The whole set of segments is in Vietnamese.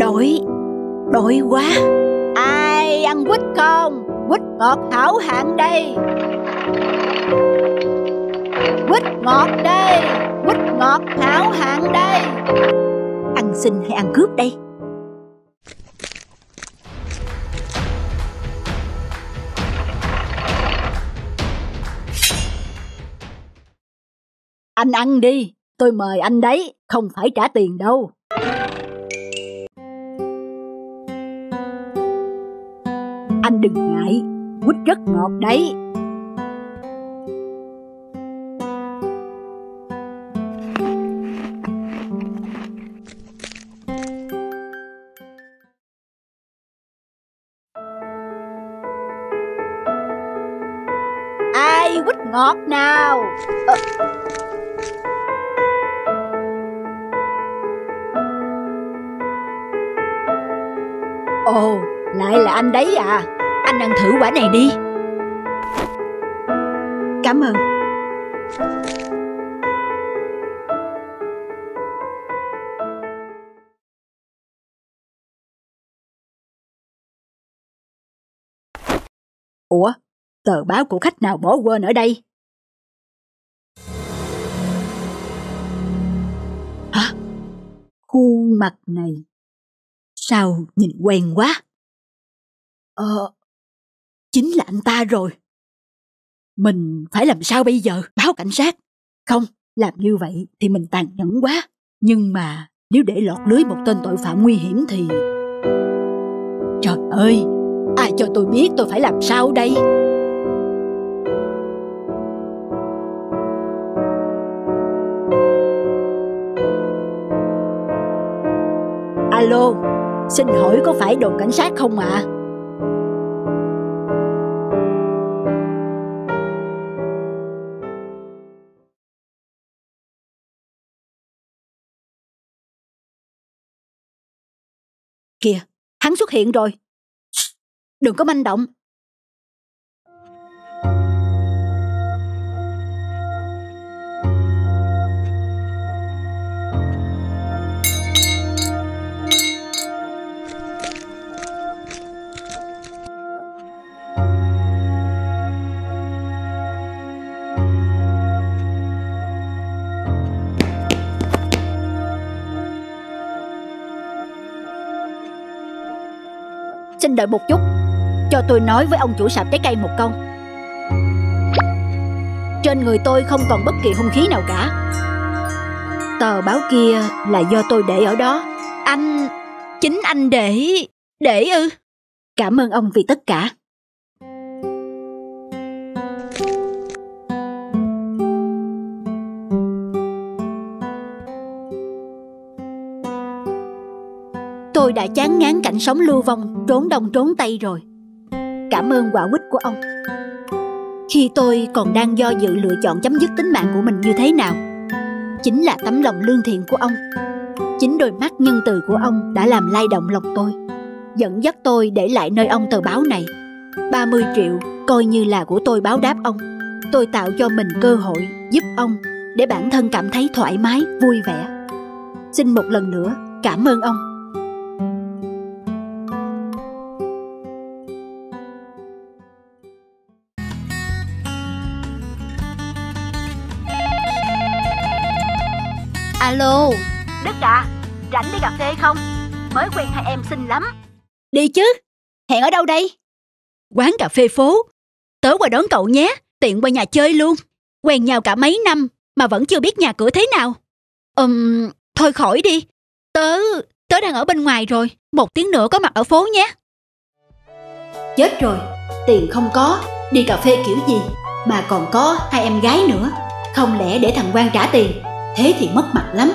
Đói Đói quá. Ai ăn quýt không? Quýt ngọt hảo hạng đây. Quýt ngọt đây. Quýt ngọt hảo hạng đây. Ăn xin hay ăn cướp đây? Anh ăn đi. Tôi mời anh đấy. Không phải trả tiền đâu Anh đừng ngại Quýt rất ngọt đấy. Ai quýt ngọt nào? Ờ. Ồ, lại là anh đấy à? Anh ăn thử quả này đi Cảm ơn Ủa, tờ báo của khách nào bỏ quên ở đây? Hả? Khuôn mặt này Sao nhìn quen quá? Ờ, chính là anh ta rồi. Mình phải làm sao bây giờ? Báo cảnh sát? Không, làm như vậy thì mình tàn nhẫn quá. Nhưng mà nếu để lọt lưới một tên tội phạm nguy hiểm thì... Trời ơi, ai cho tôi biết tôi phải làm sao đây? Alo, xin hỏi có phải đồn cảnh sát không ạ? À? Kìa, hắn xuất hiện rồi. Đừng có manh động. Xin đợi một chút. Cho tôi nói với ông chủ sạp trái cây một câu. Trên người tôi không còn bất kỳ hung khí nào cả. Tờ báo kia là do tôi để ở đó. Anh... Chính anh để... Để ư? Cảm ơn ông vì tất cả. Tôi đã chán ngán cảnh sống lưu vong, trốn đông trốn tây rồi. Cảm ơn quả quýt của ông. Khi tôi còn đang do dự lựa chọn chấm dứt tính mạng của mình như thế nào, chính là tấm lòng lương thiện của ông. Chính đôi mắt nhân từ của ông đã làm lay động lòng tôi, dẫn dắt tôi để lại nơi ông tờ báo này. 30 triệu coi như là của tôi báo đáp ông. Tôi tạo cho mình cơ hội giúp ông để bản thân cảm thấy thoải mái, vui vẻ. Xin một lần nữa cảm ơn ông. Alo Đức à, rảnh đi cà phê không? Mới quen hai em xinh lắm. Đi chứ, hẹn ở đâu đây? Quán cà phê phố. Tớ qua đón cậu nhé, tiện qua nhà chơi luôn. Quen nhau cả mấy năm mà vẫn chưa biết nhà cửa thế nào. Ừm, um, thôi khỏi đi. Tớ, tớ đang ở bên ngoài rồi. Một tiếng nữa có mặt ở phố nhé. Chết rồi, tiền không có, đi cà phê kiểu gì mà còn có hai em gái nữa. Không lẽ để thằng quan trả tiền thế thì mất mặt lắm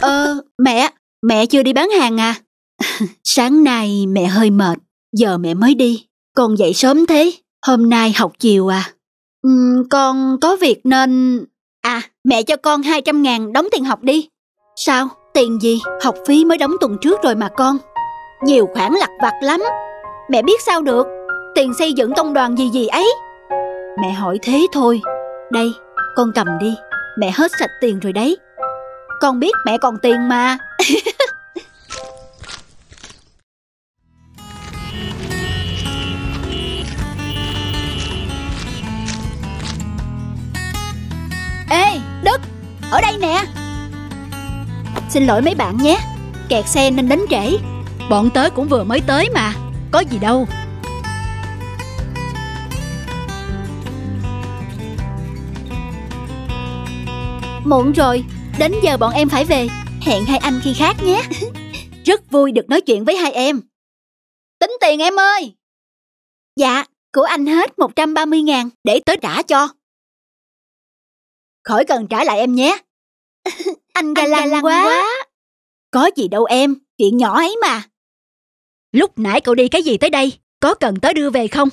Ờ, mẹ, mẹ chưa đi bán hàng à? Sáng nay mẹ hơi mệt, giờ mẹ mới đi. Con dậy sớm thế, hôm nay học chiều à? Ừ, con có việc nên... À, mẹ cho con 200 ngàn đóng tiền học đi. Sao? Tiền gì? Học phí mới đóng tuần trước rồi mà con. Nhiều khoản lặt vặt lắm. Mẹ biết sao được, tiền xây dựng công đoàn gì gì ấy. Mẹ hỏi thế thôi. Đây, con cầm đi, mẹ hết sạch tiền rồi đấy. Con biết mẹ còn tiền mà. Ê Đức Ở đây nè. Xin lỗi mấy bạn nhé Kẹt xe nên đến trễ Bọn tớ cũng vừa mới tới mà Có gì đâu. Muộn rồi. Đến giờ bọn em phải về. Hẹn hai anh khi khác nhé. Rất vui được nói chuyện với hai em. Tính tiền em ơi! Dạ Của anh hết 130 ngàn Để tớ trả cho. Khỏi cần trả lại em nhé. Anh ga lăng quá. quá. Có gì đâu em Chuyện nhỏ ấy mà. Lúc nãy cậu đi cái gì tới đây? Có cần tớ đưa về không?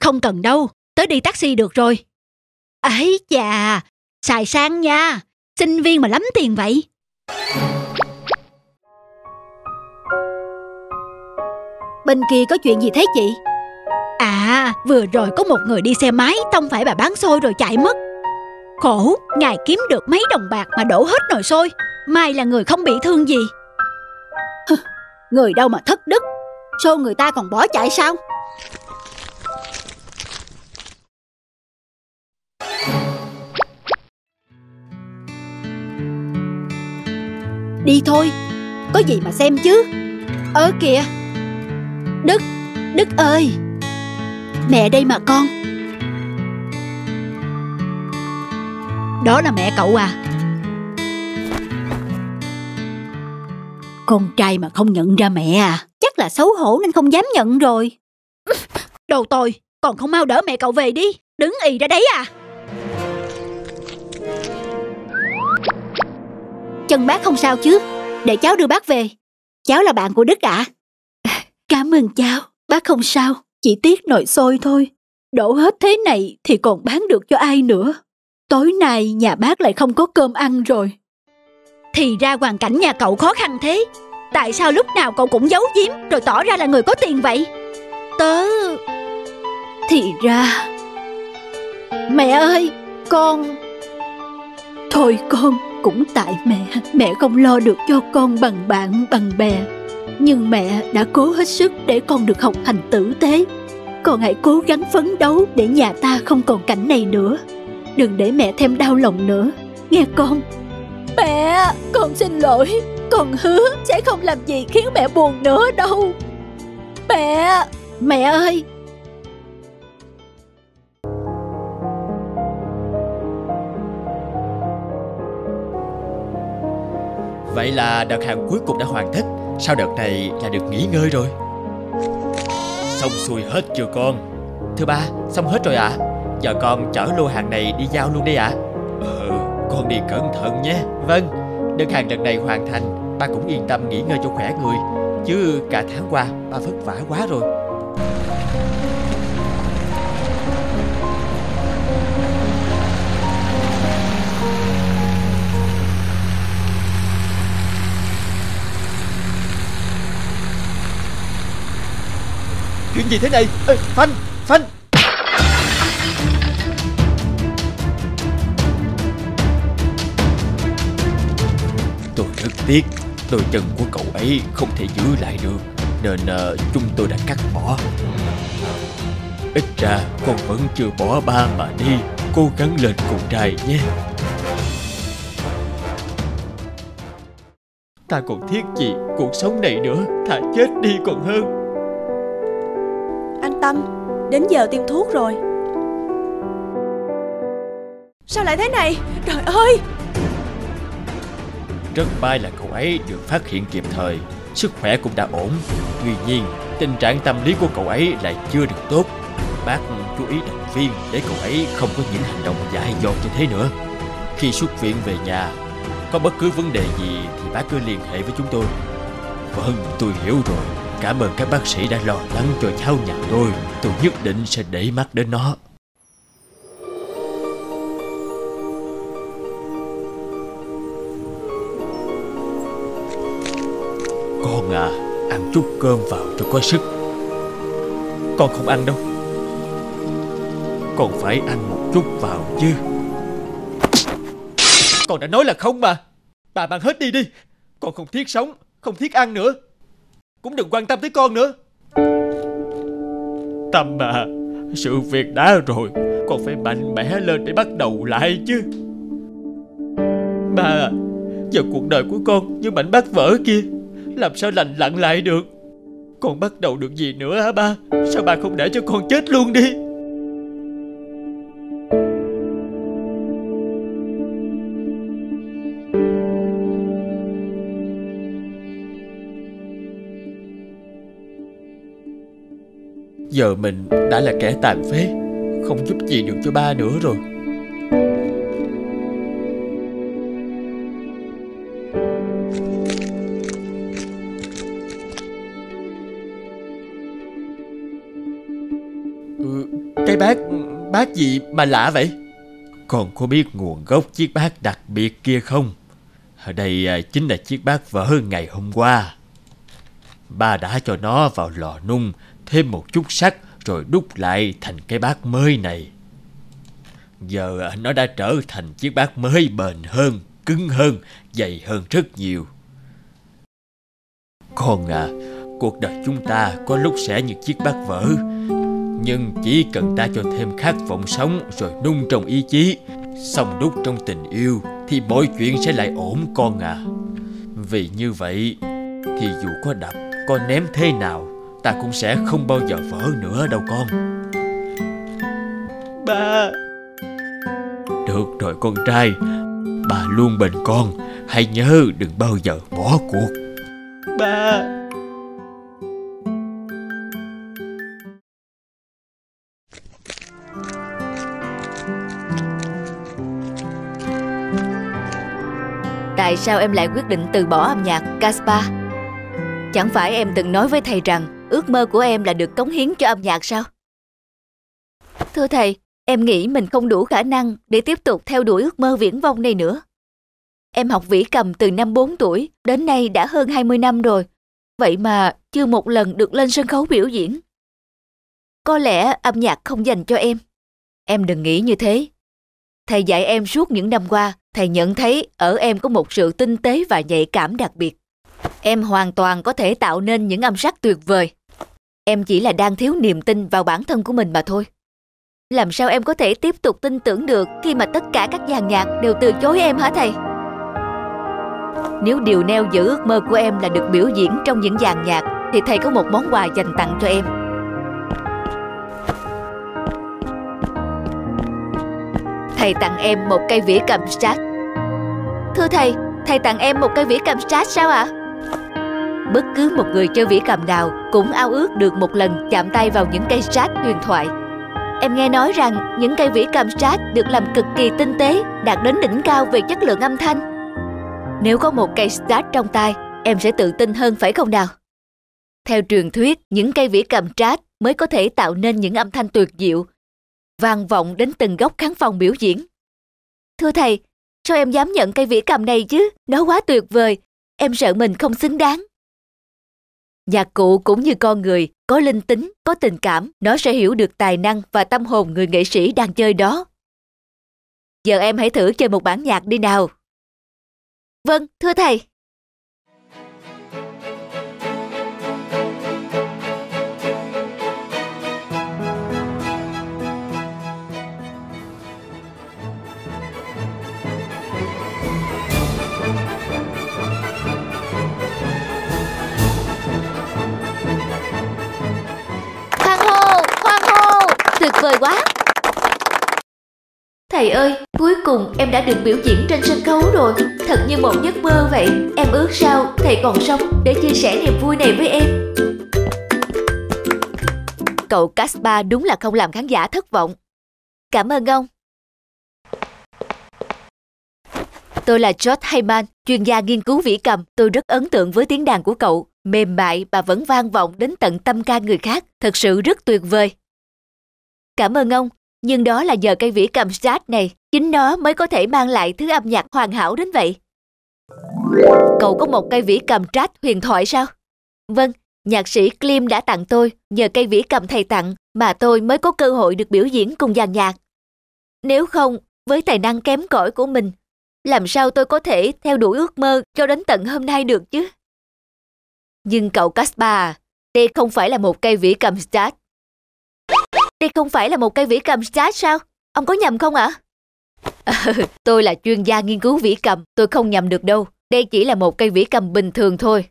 Không cần đâu Tớ đi taxi được rồi. Ấy chà Xài sang nha. Sinh viên mà lắm tiền vậy. Bên kia có chuyện gì thế chị? À vừa rồi có một người đi xe máy Tông phải bà bán xôi rồi chạy mất. Khổ Ngài kiếm được mấy đồng bạc mà đổ hết nồi xôi. Mai là người không bị thương gì. Người đâu mà thất đức. Xô người ta còn bỏ chạy sao Đi thôi. Có gì mà xem chứ? Ơ kìa. Đức Đức ơi. Mẹ đây mà con. Đó là mẹ cậu à. Con trai mà không nhận ra mẹ à. Chắc là xấu hổ nên không dám nhận rồi. Đồ tồi Còn không mau đỡ mẹ cậu về đi. Đứng ì ra đấy à. Chân bác không sao chứ? Để cháu đưa bác về. Cháu là bạn của Đức ạ. À? Cảm ơn cháu. Bác không sao Chỉ tiếc nồi xôi thôi. Đổ hết thế này thì còn bán được cho ai nữa? Tối nay nhà bác lại không có cơm ăn rồi. Thì ra hoàn cảnh nhà cậu khó khăn thế. Tại sao lúc nào cậu cũng giấu giếm Rồi tỏ ra là người có tiền vậy? Tớ Thì ra Mẹ ơi Con Thôi con cũng tại mẹ. Mẹ không lo được cho con bằng bạn bằng bè. Nhưng mẹ đã cố hết sức để con được học hành tử tế. Con hãy cố gắng phấn đấu để nhà ta không còn cảnh này nữa. Đừng để mẹ thêm đau lòng nữa. Nghe con. Mẹ Con xin lỗi. Con hứa sẽ không làm gì khiến mẹ buồn nữa đâu. Mẹ. Mẹ ơi Vậy là đợt hàng cuối cùng đã hoàn tất. Sau đợt này là được nghỉ ngơi rồi. Xong xuôi hết chưa con? Thưa ba, xong hết rồi ạ. À? Giờ con chở lô hàng này đi giao luôn đi ạ. À? Ừ, con đi cẩn thận nhé. Vâng, đơn hàng lần này hoàn thành Ba cũng yên tâm nghỉ ngơi cho khỏe người. Chứ cả tháng qua ba vất vả quá rồi Chuyện gì thế này? Ê, Phanh Phanh. Tôi rất tiếc Đôi chân của cậu ấy không thể giữ lại được Nên uh, chúng tôi đã cắt bỏ. Ít ra con vẫn chưa bỏ ba mà đi Cố gắng lên cùng trai nhé. Ta còn thiết gì cuộc sống này nữa? Thà chết đi còn hơn. Tâm. Đến giờ tiêm thuốc rồi. Sao lại thế này? Trời ơi! Rất may là cậu ấy được phát hiện kịp thời. Sức khỏe cũng đã ổn. Tuy nhiên, tình trạng tâm lý của cậu ấy lại chưa được tốt. Bác chú ý động viên để cậu ấy không có những hành động dại dột như thế nữa. Khi xuất viện về nhà, Có bất cứ vấn đề gì thì bác cứ liên hệ với chúng tôi. Vâng tôi hiểu rồi. Cảm ơn các bác sĩ đã lo lắng cho cháu nhà tôi. Tôi nhất định sẽ để mắt đến nó. Con à Ăn chút cơm vào cho có sức. Con không ăn đâu. Con phải ăn một chút vào chứ. Con đã nói là không mà. Bà mang hết đi đi. Con không thiết sống, Không thiết ăn nữa. Cũng đừng quan tâm tới con nữa. Tâm à Sự việc đã rồi. Con phải mạnh mẽ lên để bắt đầu lại chứ. Ba à Giờ cuộc đời của con như mảnh bát vỡ kia. Làm sao lành lặn lại được? Con bắt đầu được gì nữa hả ba? Sao ba không để cho con chết luôn đi? Giờ mình đã là kẻ tàn phế Không giúp gì được cho ba nữa rồi. Ừ, Cái bác, bác gì mà lạ vậy? Con có biết nguồn gốc chiếc bát đặc biệt kia không? Ở đây à, chính là chiếc bát vỡ ngày hôm qua. Ba đã cho nó vào lò nung thêm một chút sắt rồi đúc lại thành cái bát mới này. Giờ nó đã trở thành chiếc bát mới bền hơn, cứng hơn, dày hơn rất nhiều. Con à, cuộc đời chúng ta có lúc sẽ như chiếc bát vỡ, nhưng chỉ cần ta cho thêm khát vọng sống rồi nung trong ý chí, xong đúc trong tình yêu thì mọi chuyện sẽ lại ổn con à. Vì như vậy thì dù có đập, có ném thế nào Ta cũng sẽ không bao giờ vỡ nữa đâu con. Ba. Được rồi con trai Ba luôn bên con Hãy nhớ đừng bao giờ bỏ cuộc. Ba. Tại sao em lại quyết định từ bỏ âm nhạc, Caspar? Chẳng phải em từng nói với thầy rằng ước mơ của em là được cống hiến cho âm nhạc sao? Thưa thầy, em nghĩ mình không đủ khả năng để tiếp tục theo đuổi ước mơ viễn vông này nữa. Em học vĩ cầm từ năm 4 tuổi, đến nay đã hơn 20 năm rồi. Vậy mà chưa một lần được lên sân khấu biểu diễn. Có lẽ âm nhạc không dành cho em. Em đừng nghĩ như thế. Thầy dạy em suốt những năm qua, thầy nhận thấy ở em có một sự tinh tế và nhạy cảm đặc biệt. Em hoàn toàn có thể tạo nên những âm sắc tuyệt vời. Em chỉ là đang thiếu niềm tin vào bản thân của mình mà thôi. Làm sao em có thể tiếp tục tin tưởng được khi mà tất cả các dàn nhạc đều từ chối em hả thầy? Nếu điều neo giữ ước mơ của em là được biểu diễn trong những dàn nhạc thì thầy có một món quà dành tặng cho em. Thầy tặng em một cây vĩa cầm sát. Thưa thầy, thầy tặng em một cây vĩa cầm sát sao ạ? À? Bất cứ một người chơi vĩ cầm nào cũng ao ước được một lần chạm tay vào những cây sát huyền thoại. Em nghe nói rằng những cây vĩ cầm sát được làm cực kỳ tinh tế, đạt đến đỉnh cao về chất lượng âm thanh. Nếu có một cây sát trong tay, em sẽ tự tin hơn phải không nào? Theo truyền thuyết, những cây vĩ cầm trát mới có thể tạo nên những âm thanh tuyệt diệu, vang vọng đến từng góc khán phòng biểu diễn. Thưa thầy, sao em dám nhận cây vĩ cầm này chứ? Nó quá tuyệt vời, em sợ mình không xứng đáng. Nhạc cụ cũng như con người, có linh tính, có tình cảm, nó sẽ hiểu được tài năng và tâm hồn người nghệ sĩ đang chơi đó. Giờ em hãy thử chơi một bản nhạc đi nào. Vâng, thưa thầy. Thầy ơi, cuối cùng em đã được biểu diễn trên sân khấu rồi Thật như một giấc mơ vậy Em ước sao thầy còn sống để chia sẻ niềm vui này với em Cậu Caspar đúng là không làm khán giả thất vọng Cảm ơn ông Tôi là George Hayman, chuyên gia nghiên cứu vĩ cầm. Tôi rất ấn tượng với tiếng đàn của cậu. Mềm mại và vẫn vang vọng đến tận tâm can người khác. Thật sự rất tuyệt vời. Cảm ơn ông, nhưng đó là nhờ cây vĩ cầm strat này, chính nó mới có thể mang lại thứ âm nhạc hoàn hảo đến vậy. Cậu có một cây vĩ cầm strat huyền thoại sao? Vâng, nhạc sĩ Klim đã tặng tôi, nhờ cây vĩ cầm thầy tặng mà tôi mới có cơ hội được biểu diễn cùng dàn nhạc. Nếu không, với tài năng kém cỏi của mình, làm sao tôi có thể theo đuổi ước mơ cho đến tận hôm nay được chứ? Nhưng cậu Caspar, đây không phải là một cây vĩ cầm start. Đây không phải là một cây vĩ cầm start sao? Ông có nhầm không ạ? À? tôi là chuyên gia nghiên cứu vĩ cầm, tôi không nhầm được đâu. Đây chỉ là một cây vĩ cầm bình thường thôi.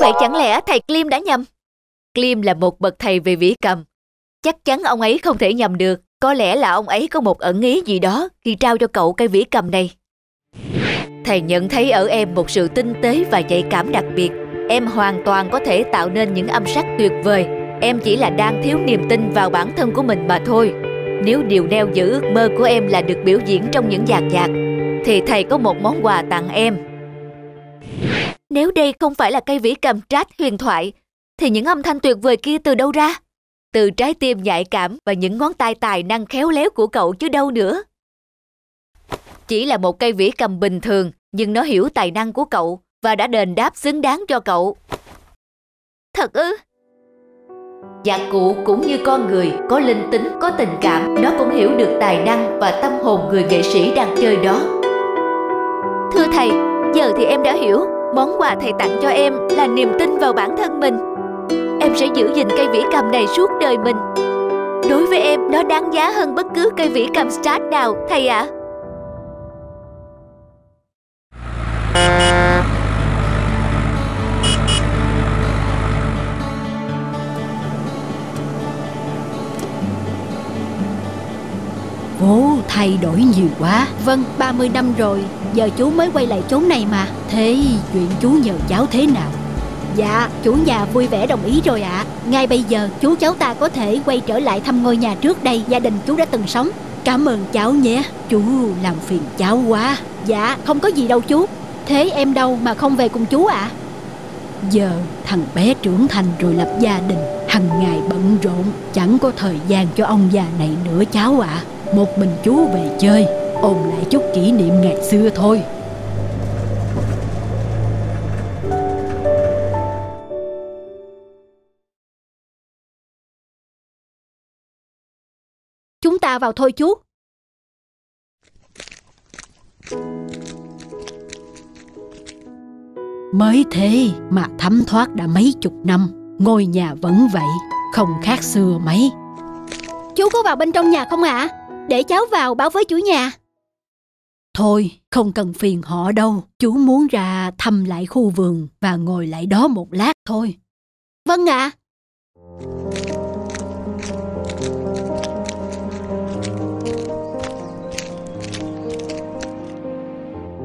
Vậy chẳng lẽ thầy Klim đã nhầm? Klim là một bậc thầy về vĩ cầm. Chắc chắn ông ấy không thể nhầm được. Có lẽ là ông ấy có một ẩn ý gì đó khi trao cho cậu cây vĩ cầm này. Thầy nhận thấy ở em một sự tinh tế và nhạy cảm đặc biệt. Em hoàn toàn có thể tạo nên những âm sắc tuyệt vời. Em chỉ là đang thiếu niềm tin vào bản thân của mình mà thôi. Nếu điều neo giữ ước mơ của em là được biểu diễn trong những dàn nhạc, thì thầy có một món quà tặng em. Nếu đây không phải là cây vĩ cầm trát huyền thoại, thì những âm thanh tuyệt vời kia từ đâu ra? Từ trái tim nhạy cảm và những ngón tay tài năng khéo léo của cậu chứ đâu nữa. Chỉ là một cây vĩ cầm bình thường, nhưng nó hiểu tài năng của cậu và đã đền đáp xứng đáng cho cậu. Thật ư? Và cụ cũng như con người, có linh tính, có tình cảm, nó cũng hiểu được tài năng và tâm hồn người nghệ sĩ đang chơi đó. Thưa thầy, giờ thì em đã hiểu, món quà thầy tặng cho em là niềm tin vào bản thân mình. Em sẽ giữ gìn cây vĩ cầm này suốt đời mình. Đối với em, nó đáng giá hơn bất cứ cây vĩ cầm start nào, thầy ạ. À. Phố thay đổi nhiều quá. Vâng 30 năm rồi Giờ chú mới quay lại chốn này mà. Thế chuyện chú nhờ cháu thế nào? Dạ chủ nhà vui vẻ đồng ý rồi ạ. À. Ngay bây giờ chú cháu ta có thể quay trở lại thăm ngôi nhà trước đây Gia đình chú đã từng sống. Cảm ơn cháu nhé. Chú làm phiền cháu quá. Dạ không có gì đâu chú. Thế em đâu mà không về cùng chú ạ? À? Giờ thằng bé trưởng thành rồi lập gia đình Hằng ngày bận rộn Chẳng có thời gian cho ông già này nữa cháu ạ. à. Một mình chú về chơi Ôn lại chút kỷ niệm ngày xưa thôi Chúng ta vào thôi chú Mới thế mà thấm thoát đã mấy chục năm Ngôi nhà vẫn vậy Không khác xưa mấy Chú có vào bên trong nhà không ạ? À? Để cháu vào báo với chủ nhà. Thôi không cần phiền họ đâu. Chú muốn ra thăm lại khu vườn Và ngồi lại đó một lát thôi. Vâng ạ. À.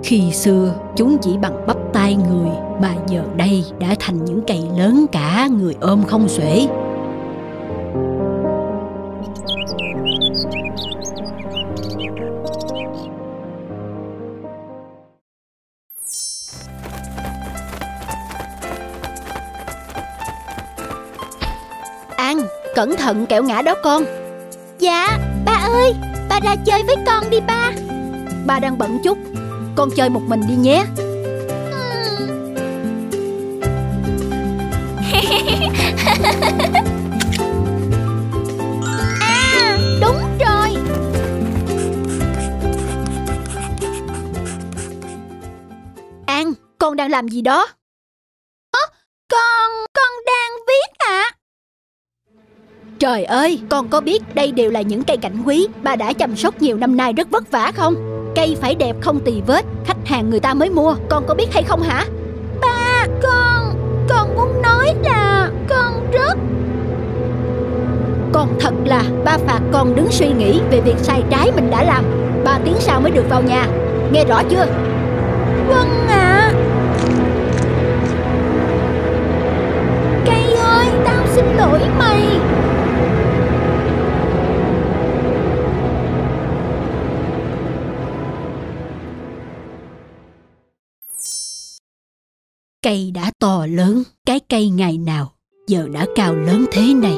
Khi xưa chúng chỉ bằng bắp tay người Mà giờ đây đã thành những cây lớn cả người ôm không xuể thận kẹo ngã đó con. Dạ, ba ơi, ba ra chơi với con đi ba. Ba đang bận chút con chơi một mình đi nhé. À đúng rồi. An con đang làm gì đó à, con con đang viết ạ à? Trời ơi con có biết đây đều là những cây cảnh quý ba đã chăm sóc nhiều năm nay rất vất vả không? Cây phải đẹp không tì vết Khách hàng người ta mới mua Con có biết hay không hả? Ba con Con muốn nói là con rất Con thật là ba phạt con đứng suy nghĩ Về việc sai trái mình đã làm. Ba tiếng sau mới được vào nhà. Nghe rõ chưa? Vâng ạ. À. Cây ơi Tao xin lỗi mày Cây đã to lớn, cái cây ngày nào giờ đã cao lớn thế này.